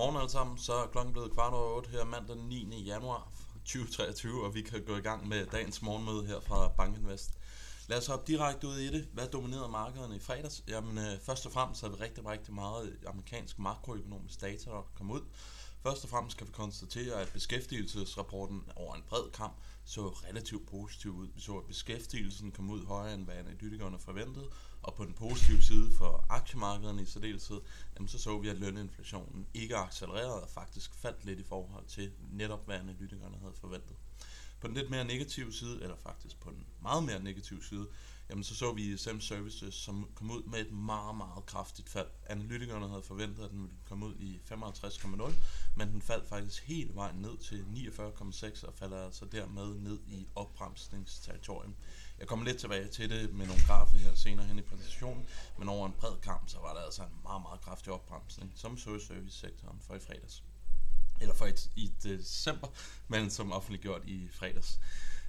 Godmorgen alle sammen, så er klokken blevet kvart over 8 her mandag den 9. januar 2023, og vi kan gå i gang med dagens morgenmøde her fra Bankinvest. Lad os hoppe direkte ud i det. Hvad dominerede markederne i fredags? Jamen, øh, først og fremmest havde vi rigtig, rigtig meget amerikansk makroøkonomisk data, der kom ud. Først og fremmest kan vi konstatere, at beskæftigelsesrapporten over en bred kamp så relativt positiv ud. Vi så, at beskæftigelsen kom ud højere, end hvad analytikerne forventede, og på den positive side for aktiemarkederne i særdeleshed, jamen så så vi, at løninflationen ikke accelererede og faktisk faldt lidt i forhold til netop, hvad analytikerne havde forventet. På den lidt mere negative side, eller faktisk på den meget mere negative side, jamen så så vi SEM Services, som kom ud med et meget, meget kraftigt fald. Analytikerne havde forventet, at den ville komme ud i 55,0, men den faldt faktisk helt vejen ned til 49,6 og falder altså dermed ned i opbremsningsterritorium. Jeg kommer lidt tilbage til det med nogle grafer her senere hen i præsentationen, men over en bred kamp, så var der altså en meget, meget kraftig opbremsning, som så i servicesektoren for i fredags. Eller for et, i december, men som offentliggjort i fredags.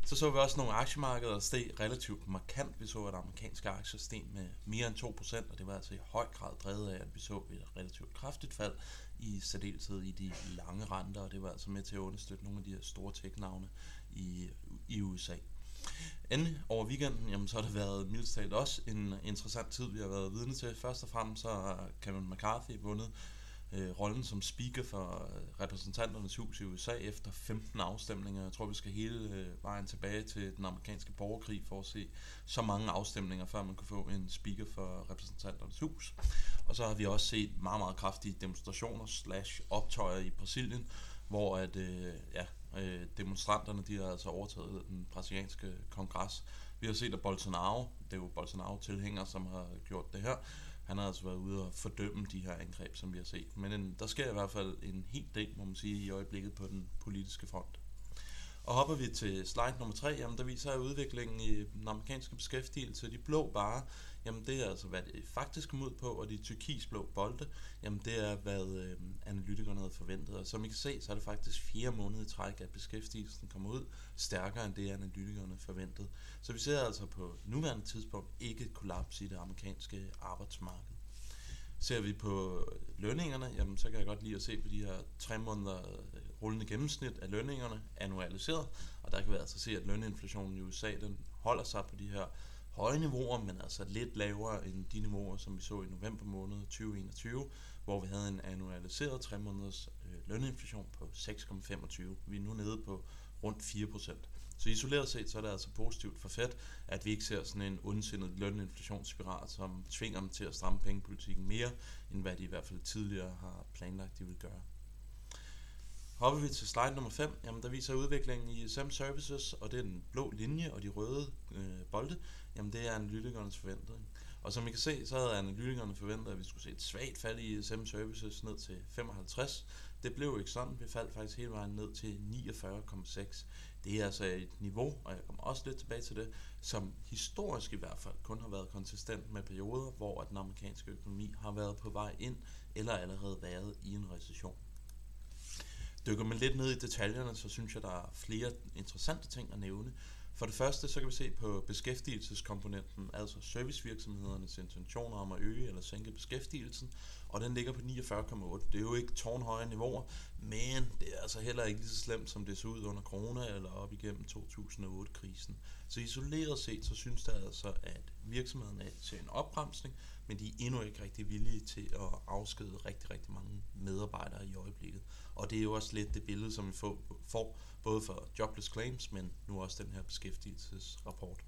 Så så vi også nogle aktiemarkeder steg relativt markant. Vi så, at amerikanske aktier steg med mere end 2%, og det var altså i høj grad drevet af, at vi så et relativt kraftigt fald i særdeleshed i de lange renter, og det var altså med til at understøtte nogle af de her store tech-navne i, i USA. Endelig over weekenden, jamen, så har det været mildest talt også en interessant tid, vi har været vidne til. Først og fremmest så har Kevin McCarthy vundet øh, rollen som speaker for øh, repræsentanternes hus i USA efter 15 afstemninger. Jeg tror, vi skal hele øh, vejen tilbage til den amerikanske borgerkrig for at se så mange afstemninger, før man kunne få en speaker for repræsentanternes hus. Og så har vi også set meget, meget kraftige demonstrationer slash optøjer i Brasilien, hvor at, øh, ja, øh, demonstranterne de har altså overtaget den brasilianske kongres. Vi har set, at Bolsonaro, det er jo Bolsonaro-tilhængere, som har gjort det her, han har altså været ude og fordømme de her angreb, som vi har set. Men en, der sker i hvert fald en hel del, må man sige, i øjeblikket på den politiske front. Og hopper vi til slide nummer 3, jamen der viser udviklingen i den amerikanske beskæftigelse. De blå bare, jamen det er altså, hvad det faktisk kom ud på, og de turkisblå bolde, jamen det er, hvad øh, analytikerne havde forventet. Og som I kan se, så er det faktisk fire måneder i træk, at beskæftigelsen kommer ud stærkere end det, analytikerne forventede. Så vi ser altså på nuværende tidspunkt ikke et kollaps i det amerikanske arbejdsmarked. Ser vi på lønningerne, jamen så kan jeg godt lide at se på de her tre måneder rullende gennemsnit af lønningerne annualiseret, og der kan vi altså se, at løninflationen i USA den holder sig på de her høje niveauer, men altså lidt lavere end de niveauer, som vi så i november måned 2021, hvor vi havde en annualiseret 3 måneders øh, løninflation på 6,25. Vi er nu nede på rundt 4%. Så isoleret set, så er det altså positivt for Fed, at vi ikke ser sådan en ondsindet løninflationsspiral, som tvinger dem til at stramme pengepolitikken mere, end hvad de i hvert fald tidligere har planlagt, de vil gøre. Hopper vi til slide nummer 5, jamen der viser udviklingen i SEM Services, og det er den blå linje og de røde øh, bolde, jamen det er analytikernes forventning. Og som I kan se, så havde analytikerne forventet, at vi skulle se et svagt fald i SEM Services ned til 55. Det blev ikke sådan. Vi faldt faktisk hele vejen ned til 49,6. Det er altså et niveau, og jeg kommer også lidt tilbage til det, som historisk i hvert fald kun har været konsistent med perioder, hvor den amerikanske økonomi har været på vej ind, eller allerede været i en recession. Dykker man lidt ned i detaljerne, så synes jeg, der er flere interessante ting at nævne. For det første, så kan vi se på beskæftigelseskomponenten, altså servicevirksomhedernes intentioner om at øge eller sænke beskæftigelsen, og den ligger på 49,8. Det er jo ikke tårnhøje niveauer, men det er altså heller ikke lige så slemt, som det så ud under corona eller op igennem 2008-krisen. Så isoleret set, så synes der altså, at virksomhederne er en opbremsning, men de er endnu ikke rigtig villige til at afskede rigtig, rigtig mange medarbejdere i øjeblikket. Og det er jo også lidt det billede, som vi får, både for jobless claims, men nu også den her beskæftigelsesrapport.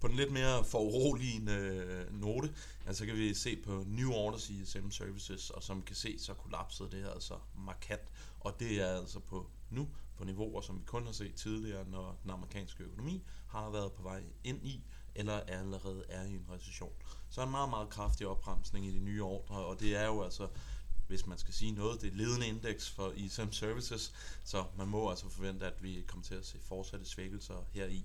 På den lidt mere foruroligende øh, note, note, altså kan vi se på new orders i SM Services, og som vi kan se, så kollapsede det her altså markant. Og det er altså på nu på niveauer, som vi kun har set tidligere, når den amerikanske økonomi har været på vej ind i, eller allerede er i en recession. Så en meget, meget kraftig opbremsning i de nye ordre, og det er jo altså hvis man skal sige noget, det er ledende indeks for ISM Services, så man må altså forvente, at vi kommer til at se fortsatte svækkelser her i.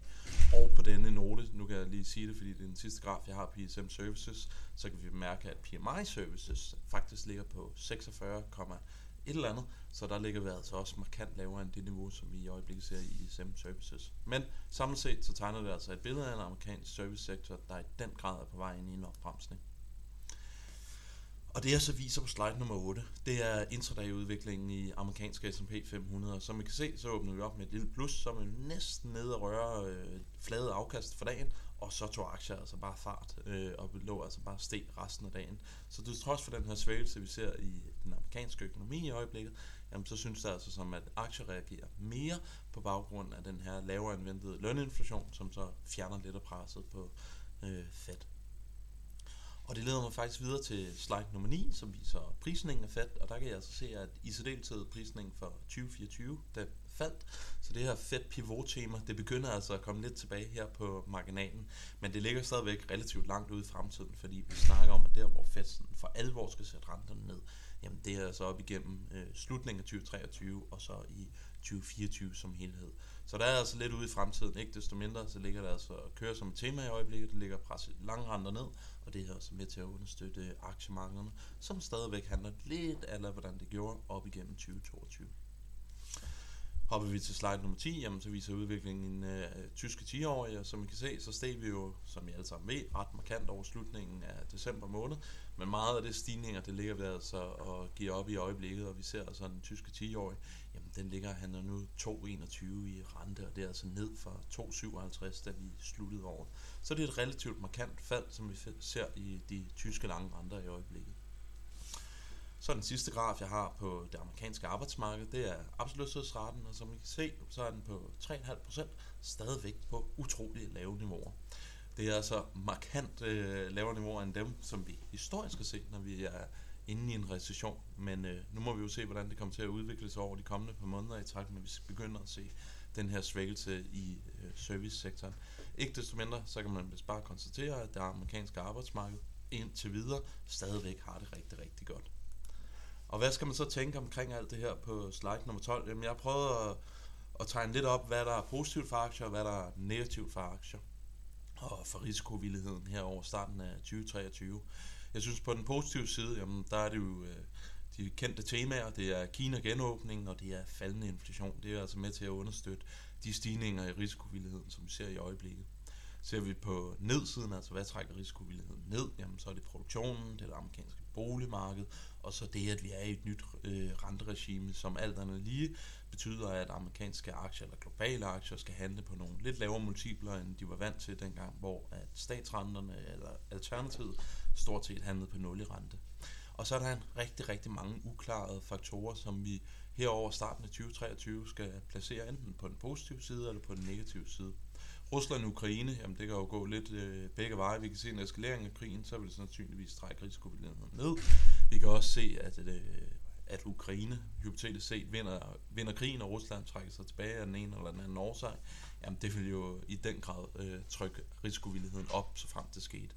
Og på denne note, nu kan jeg lige sige det, fordi det er den sidste graf, jeg har på ISM Services, så kan vi bemærke, at PMI Services faktisk ligger på 46, et eller andet, så der ligger vi altså også markant lavere end det niveau, som vi i øjeblikket ser i ISM Services. Men samlet set, så tegner det altså et billede af en amerikansk servicesektor, der i den grad er på vej ind i en opbremsning. Og det jeg så viser på slide nummer 8, det er intraday-udviklingen i amerikanske S&P 500. Som I kan se, så åbner vi op med et lille plus, så er vi næsten nede og røre øh, flade afkast for dagen, og så tog aktier altså bare fart, øh, og lå altså bare steg resten af dagen. Så til trods for den her svækkelse, vi ser i den amerikanske økonomi i øjeblikket, jamen så synes det altså som, at aktier reagerer mere på baggrund af den her lavere anvendte løninflation, som så fjerner lidt af presset på øh, Fed. Og det leder mig faktisk videre til slide nummer 9, som viser prisningen af Fed, og der kan jeg altså se, at i særdeleshed prisningen for 2024, den faldt. Så det her fedt pivot tema, det begynder altså at komme lidt tilbage her på marginalen, men det ligger stadigvæk relativt langt ude i fremtiden, fordi vi snakker om, at der hvor Fed for alvor skal sætte renterne ned, jamen det er altså op igennem øh, slutningen af 2023 og så i 2024 som helhed. Så der er altså lidt ude i fremtiden, ikke desto mindre, så ligger der altså at køre som et tema i øjeblikket, det ligger presset lange renter ned, og det er også med til at understøtte aktiemarkederne, som stadigvæk handler lidt af, hvordan det gjorde op igennem 2022. Hopper vi til slide nummer 10, jamen, så viser udviklingen øh, tyske 10-årige, og som I kan se, så steg vi jo, som I alle sammen ved, ret markant over slutningen af december måned, men meget af det stigninger, det ligger ved altså at give op i øjeblikket, og vi ser altså den tyske 10-årige, jamen den ligger, han er nu 2,21 i rente, og det er altså ned fra 2,57, da vi sluttede året. Så det er et relativt markant fald, som vi ser i de tyske lange renter i øjeblikket. Så den sidste graf, jeg har på det amerikanske arbejdsmarked, det er arbejdsløshedsraten, og som I kan se, så er den på 3,5%, stadigvæk på utrolig lave niveauer. Det er altså markant øh, lavere niveauer end dem, som vi historisk har set, når vi er inde i en recession. Men øh, nu må vi jo se, hvordan det kommer til at udvikle sig over de kommende par måneder i takt med, at vi begynder at se den her svækkelse i øh, servicesektoren. Ikke desto mindre, så kan man vist bare konstatere, at det amerikanske arbejdsmarked indtil videre stadigvæk har det rigtig, rigtig godt. Og hvad skal man så tænke omkring alt det her på slide nummer 12? Jamen, jeg har prøvet at, at tegne lidt op, hvad der er positivt for aktier, og hvad der er negativt for aktier. Og for risikovilligheden her over starten af 2023. Jeg synes på den positive side, jamen, der er det jo øh, de kendte temaer. Det er Kina genåbning, og det er faldende inflation. Det er altså med til at understøtte de stigninger i risikovilligheden, som vi ser i øjeblikket. Ser vi på nedsiden, altså hvad trækker risikovilligheden ned, jamen så er det produktionen, det er det amerikanske boligmarked, og så det, at vi er i et nyt øh, renteregime, som alt andet lige betyder, at amerikanske aktier eller globale aktier skal handle på nogle lidt lavere multipler, end de var vant til dengang, hvor at statsrenterne eller alternativet stort set handlede på nul i rente. Og så er der en rigtig, rigtig mange uklarede faktorer, som vi herover starten af 2023 skal placere enten på den positive side eller på den negative side. Rusland og Ukraine, jamen det kan jo gå lidt øh, begge veje. Vi kan se en eskalering af krigen, så vil det sandsynligvis trække risikovilligheden ned. Vi kan også se, at, øh, at Ukraine hypotetisk set vinder, vinder krigen, og Rusland trækker sig tilbage af den ene eller den anden årsag. Jamen det vil jo i den grad øh, trykke risikovilligheden op, så frem det skete.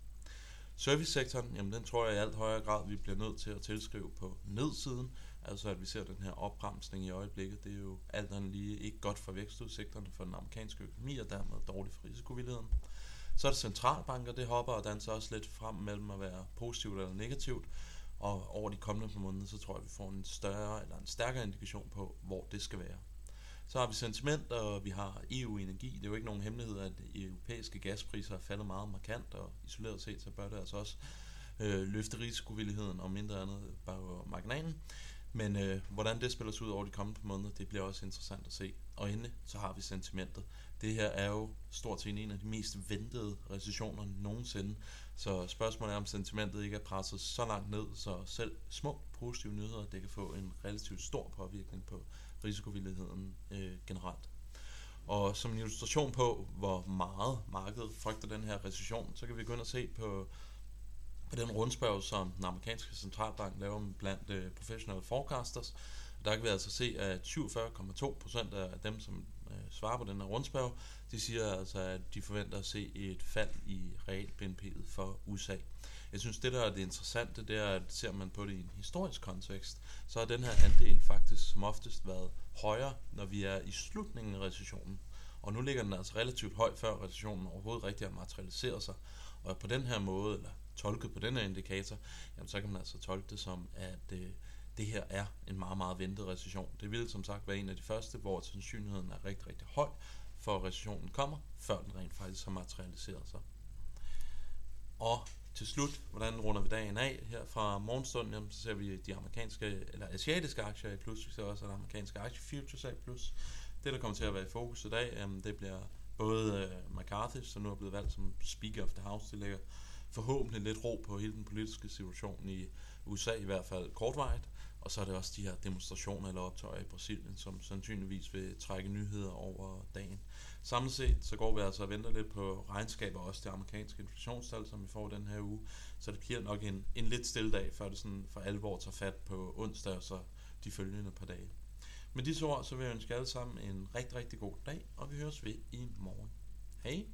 Servicesektoren, jamen den tror jeg i alt højere grad, vi bliver nødt til at tilskrive på nedsiden, Altså at vi ser den her opbremsning i øjeblikket, det er jo alt andet lige ikke godt for vækstudsigterne for den amerikanske økonomi, og dermed dårligt for risikovilligheden. Så er det centralbanker, det hopper og danser også lidt frem mellem at være positivt eller negativt, og over de kommende par måneder, så tror jeg, vi får en større eller en stærkere indikation på, hvor det skal være. Så har vi sentiment, og vi har EU-energi. Det er jo ikke nogen hemmelighed, at europæiske gaspriser er faldet meget markant, og isoleret set, så bør det altså også øh, løfte risikovilligheden og mindre andet bare marginalen. Men øh, hvordan det spiller sig ud over de kommende måneder, det bliver også interessant at se. Og endelig så har vi sentimentet. Det her er jo stort set en af de mest ventede recessioner nogensinde. Så spørgsmålet er, om sentimentet ikke er presset så langt ned, så selv små positive nyheder, det kan få en relativt stor påvirkning på risikovilligheden øh, generelt. Og som en illustration på, hvor meget markedet frygter den her recession, så kan vi gå ind og se på på den rundspørg, som den amerikanske centralbank laver blandt øh, professional forecasters. Der kan vi altså se, at 47,2% af dem, som Øh, svarer på den her rundspørg, de siger altså, at de forventer at se et fald i real BNP'et for USA. Jeg synes, det der er det interessante, det er, at ser man på det i en historisk kontekst, så har den her andel faktisk som oftest været højere, når vi er i slutningen af recessionen. Og nu ligger den altså relativt højt, før recessionen overhovedet rigtig har materialiseret sig. Og på den her måde, eller tolket på den her indikator, jamen så kan man altså tolke det som, at øh, det her er en meget, meget ventet recession. Det vil som sagt være en af de første, hvor sandsynligheden er rigtig, rigtig høj for, at recessionen kommer, før den rent faktisk har materialiseret sig. Og til slut, hvordan runder vi dagen af her fra morgenstunden, jamen, så ser vi de amerikanske, eller asiatiske aktier i plus, vi ser også den amerikanske aktie futures i plus. Det, der kommer til at være i fokus i dag, jamen, det bliver både uh, McCarthy, som nu er blevet valgt som Speaker of the House, det lægger forhåbentlig lidt ro på hele den politiske situation i USA, i hvert fald kortvarigt. Og så er det også de her demonstrationer eller optøjer i Brasilien, som sandsynligvis vil trække nyheder over dagen. Samlet set, så går vi altså og venter lidt på regnskaber, også det amerikanske inflationstal, som vi får den her uge. Så det bliver nok en, en lidt stille dag, før det sådan for alvor tager fat på onsdag og så de følgende par dage. Med disse ord, så vil jeg ønske alle sammen en rigtig, rigtig god dag, og vi høres ved i morgen. Hej!